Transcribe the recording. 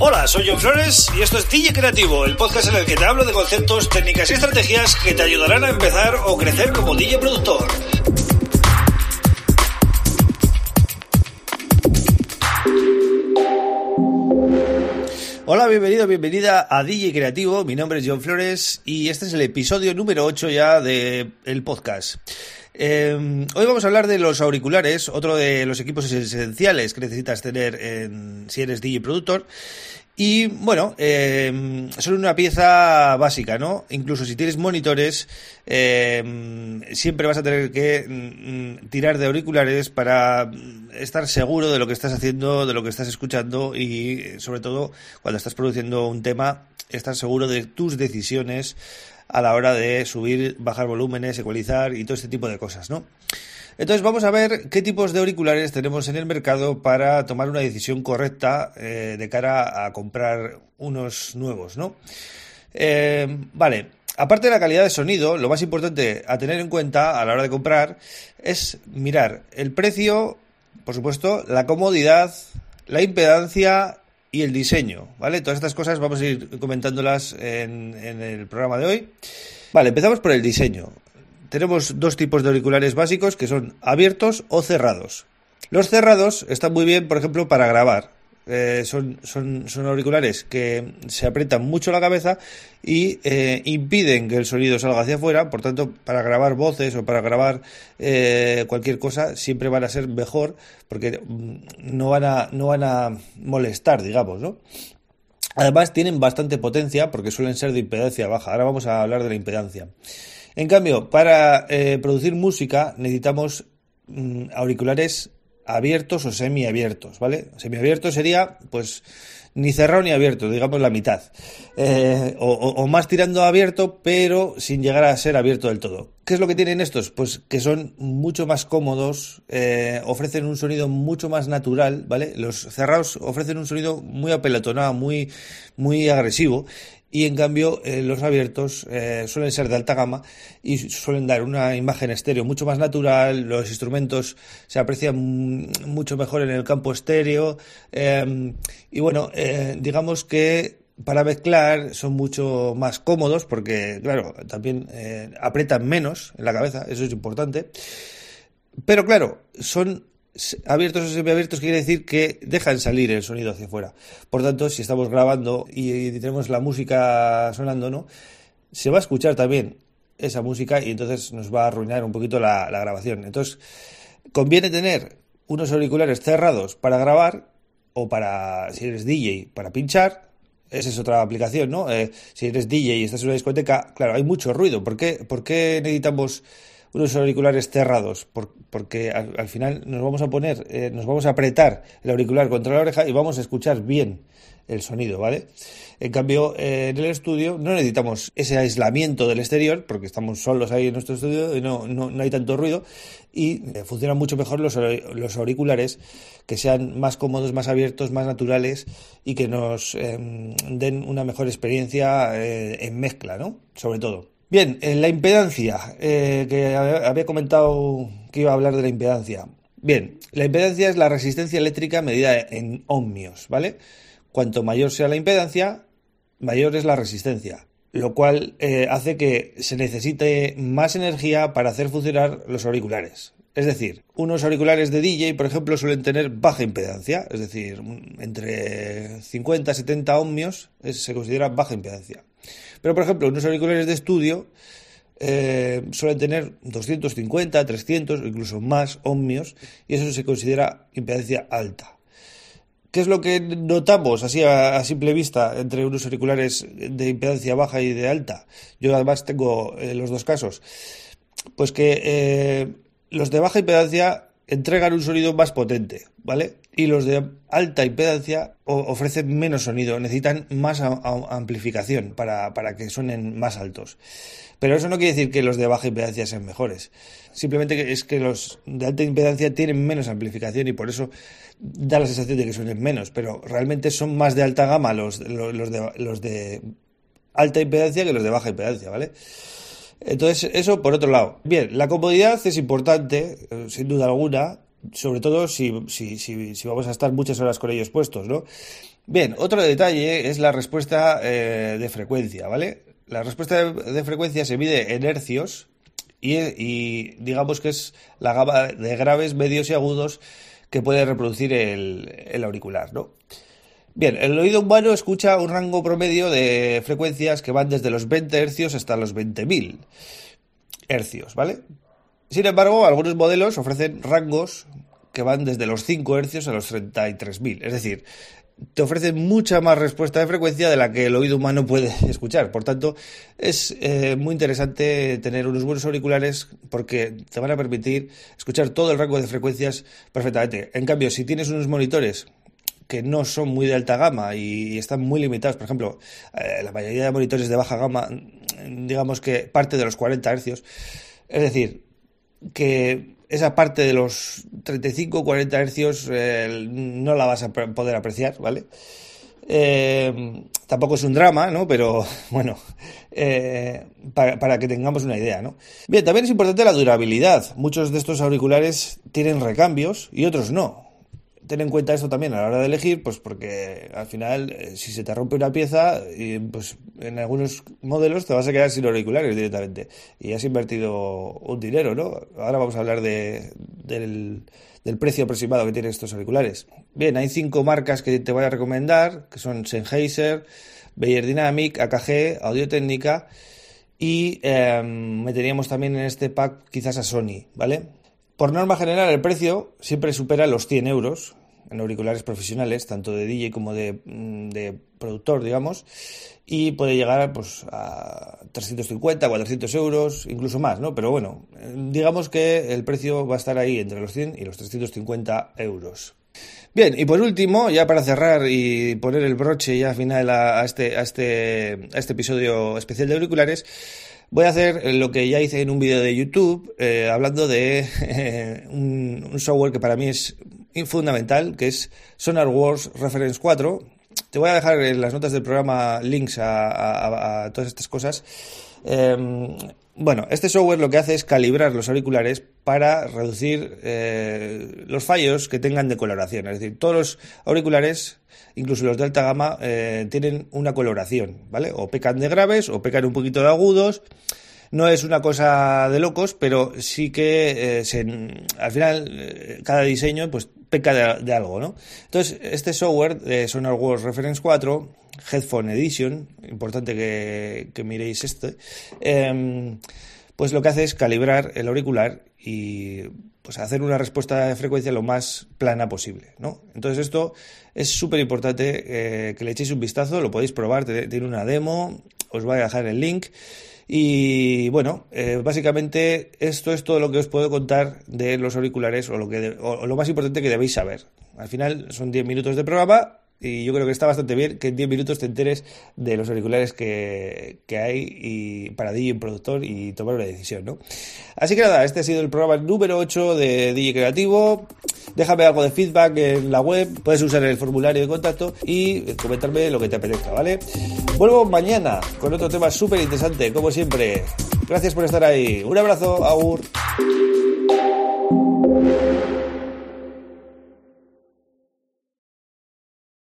Hola, soy John Flores y esto es DJ Creativo, el podcast en el que te hablo de conceptos, técnicas y estrategias que te ayudarán a empezar o crecer como DJ productor. Hola, bienvenido, bienvenida a DJ Creativo. Mi nombre es John Flores y este es el episodio número 8 ya del podcast. Eh, hoy vamos a hablar de los auriculares, otro de los equipos esenciales que necesitas tener en, si eres DJ productor. Y bueno, eh, son una pieza básica, ¿no? Incluso si tienes monitores, eh, siempre vas a tener que mm, tirar de auriculares para estar seguro de lo que estás haciendo, de lo que estás escuchando y sobre todo cuando estás produciendo un tema, estar seguro de tus decisiones a la hora de subir, bajar volúmenes, ecualizar y todo este tipo de cosas, ¿no? Entonces vamos a ver qué tipos de auriculares tenemos en el mercado para tomar una decisión correcta eh, de cara a comprar unos nuevos, ¿no? Eh, vale, aparte de la calidad de sonido, lo más importante a tener en cuenta a la hora de comprar es mirar el precio, por supuesto, la comodidad, la impedancia y el diseño, ¿vale? Todas estas cosas vamos a ir comentándolas en, en el programa de hoy. Vale, empezamos por el diseño tenemos dos tipos de auriculares básicos que son abiertos o cerrados. Los cerrados están muy bien, por ejemplo, para grabar. Eh, son, son, son, auriculares que se aprietan mucho la cabeza y eh, impiden que el sonido salga hacia afuera, por tanto, para grabar voces o para grabar eh, cualquier cosa siempre van a ser mejor porque mm, no van a, no van a molestar, digamos, ¿no? Además tienen bastante potencia porque suelen ser de impedancia baja. Ahora vamos a hablar de la impedancia. En cambio, para producir música necesitamos mm, auriculares abiertos o semiabiertos, ¿vale? Semiabierto sería, pues, ni cerrado ni abierto, digamos la mitad. Eh, o, más tirando abierto, pero sin llegar a ser abierto del todo. ¿Qué es lo que tienen estos? Pues que son mucho más cómodos, eh, ofrecen un sonido mucho más natural, ¿vale? Los cerrados ofrecen un sonido muy apelotonado, muy, muy agresivo y en cambio eh, los abiertos eh, suelen ser de alta gama y suelen dar una imagen estéreo mucho más natural, los instrumentos se aprecian mucho mejor en el campo estéreo y bueno, digamos que para mezclar son mucho más cómodos porque claro, también apretan menos en la cabeza, eso es importante, pero claro, son abiertos o semiabiertos quiere decir que dejan salir el sonido hacia afuera. Por tanto, si estamos grabando y, tenemos la música sonando, ¿no? Se va a escuchar también esa música y entonces nos va a arruinar un poquito la, grabación. Entonces, conviene tener unos auriculares cerrados para grabar o para, si eres DJ, para pinchar. Esa es otra aplicación, ¿no? Eh, si eres DJ y estás en una discoteca, claro, hay mucho ruido. ¿Por qué, ¿Por qué necesitamos unos auriculares cerrados, porque al, final nos vamos a poner, eh, nos vamos a apretar el auricular contra la oreja y vamos a escuchar bien el sonido, ¿vale? En cambio, eh, en el estudio no necesitamos ese aislamiento del exterior, porque estamos solos ahí en nuestro estudio y no, no, no hay tanto ruido, y eh, funcionan mucho mejor los, los, auriculares que sean más cómodos, más abiertos, más naturales y que nos em, den una mejor experiencia en mezcla, ¿no? Sobre todo. Bien, en la impedancia, eh, que había comentado que iba a hablar de la impedancia. Bien, la impedancia es la resistencia eléctrica medida en ohmios, ¿vale? Cuanto mayor sea la impedancia, mayor es la resistencia, lo cual eh, hace que se necesite más energía para hacer funcionar los auriculares. Es decir, unos auriculares de DJ, por ejemplo, suelen tener baja impedancia, es decir, entre 50 y 70 ohmios se considera baja impedancia. Pero, por ejemplo, unos auriculares de estudio eh, suelen tener 250, 300 o incluso más ohmios y eso se considera impedancia alta. ¿Qué es lo que notamos así a, simple vista entre unos auriculares de impedancia baja y de alta? Yo además tengo eh, los dos casos. Pues que eh, los de baja impedancia entregan un sonido más potente, ¿vale? Y los de alta impedancia ofrecen menos sonido, necesitan más amplificación para, para, que suenen más altos. Pero eso no quiere decir que los de baja impedancia sean mejores. Simplemente es que los de alta impedancia tienen menos amplificación y por eso da la sensación de que suenen menos. Pero realmente son más de alta gama los, los, de, los de alta impedancia que los de baja impedancia, ¿vale? Entonces, eso por otro lado. Bien, la comodidad es importante, sin duda alguna, sobre todo si, si, si, vamos a estar muchas horas con ellos puestos, ¿no? Bien, otro detalle es la respuesta eh, de frecuencia, ¿vale? La respuesta de, frecuencia se mide en hercios y, digamos que es la gama de graves, medios y agudos que puede reproducir el, auricular, ¿no? Bien, el oído humano escucha un rango promedio de frecuencias que van desde los 20 hercios hasta los 20.000 hercios, ¿vale? Sin embargo, algunos modelos ofrecen rangos que van desde los 5 hercios a los 33.000. Es decir, te ofrece mucha más respuesta de frecuencia de la que el oído humano puede escuchar. Por tanto, es eh, muy interesante tener unos buenos auriculares porque te van a permitir escuchar todo el rango de frecuencias perfectamente. En cambio, si tienes unos monitores que no son muy de alta gama y están muy limitados, por ejemplo, eh, la mayoría de monitores de baja gama, digamos que parte de los 40 hercios, es decir, que esa parte de los 35 40 hercios eh, no la vas a poder apreciar, ¿vale? Eh, tampoco es un drama, ¿no? Pero bueno, para, para, que tengamos una idea, ¿no? Bien, también es importante la durabilidad. Muchos de estos auriculares tienen recambios y otros no ten en cuenta esto también a la hora de elegir, pues porque al final, eh, si se te rompe una pieza, pues en algunos modelos te vas a quedar sin auriculares directamente. Y has invertido un dinero, ¿no? Ahora vamos a hablar de, del, del, precio aproximado que tienen estos auriculares. Bien, hay cinco marcas que te voy a recomendar, que son Sennheiser, Beyer Dynamic, AKG, Audio Técnica y eh, meteríamos también en este pack quizás a Sony, ¿vale? Por norma general, el precio siempre supera los 100 euros en auriculares profesionales, tanto de DJ como mm, de, productor, digamos, y puede llegar pues, a 350, 400 euros, incluso más, ¿no? Pero bueno, digamos que el precio va a estar ahí entre los 100 y los 350 euros. Bien, y por último, ya para cerrar y poner el broche ya final a, este, a, este, a este episodio especial de auriculares, Voy a hacer lo que ya hice en un vídeo de YouTube, eh, hablando de un, software que para mí es fundamental, que es Sonar Wars Reference 4. Te voy a dejar en las notas del programa links a, todas estas cosas. Em, bueno, este software lo que hace es calibrar los auriculares para reducir eh, los fallos que tengan de coloración. Es decir, todos los auriculares, incluso los de alta gama, eh, tienen una coloración, ¿vale? O pecan de graves o pecan un poquito de agudos. No es una cosa de locos, pero sí que eh, al final cada diseño pues peca de, algo, ¿no? Entonces, este software de SonarWorks Reference 4, Headphone Edition, importante que, miréis este, em, pues lo que hace es calibrar el auricular y pues hacer una respuesta de frecuencia lo más plana posible, ¿no? Entonces esto es súper importante eh, que le echéis un vistazo, lo podéis probar, tiene una demo, os voy a dejar el link y bueno, eh, básicamente esto es todo lo que os puedo contar de los auriculares o lo, que o lo más importante que debéis saber. Al final son 10 minutos de programa y yo creo que está bastante bien que en 10 minutos te enteres de los auriculares que, hay y para DJ un productor y tomar una decisión, ¿no? Así que nada, este ha sido el programa número 8 de DJ Creativo. Déjame algo de feedback en la web, puedes usar el formulario de contacto y comentarme lo que te apetezca, ¿vale? Vuelvo mañana con otro tema súper interesante, como siempre. Gracias por estar ahí. Un abrazo, Agur.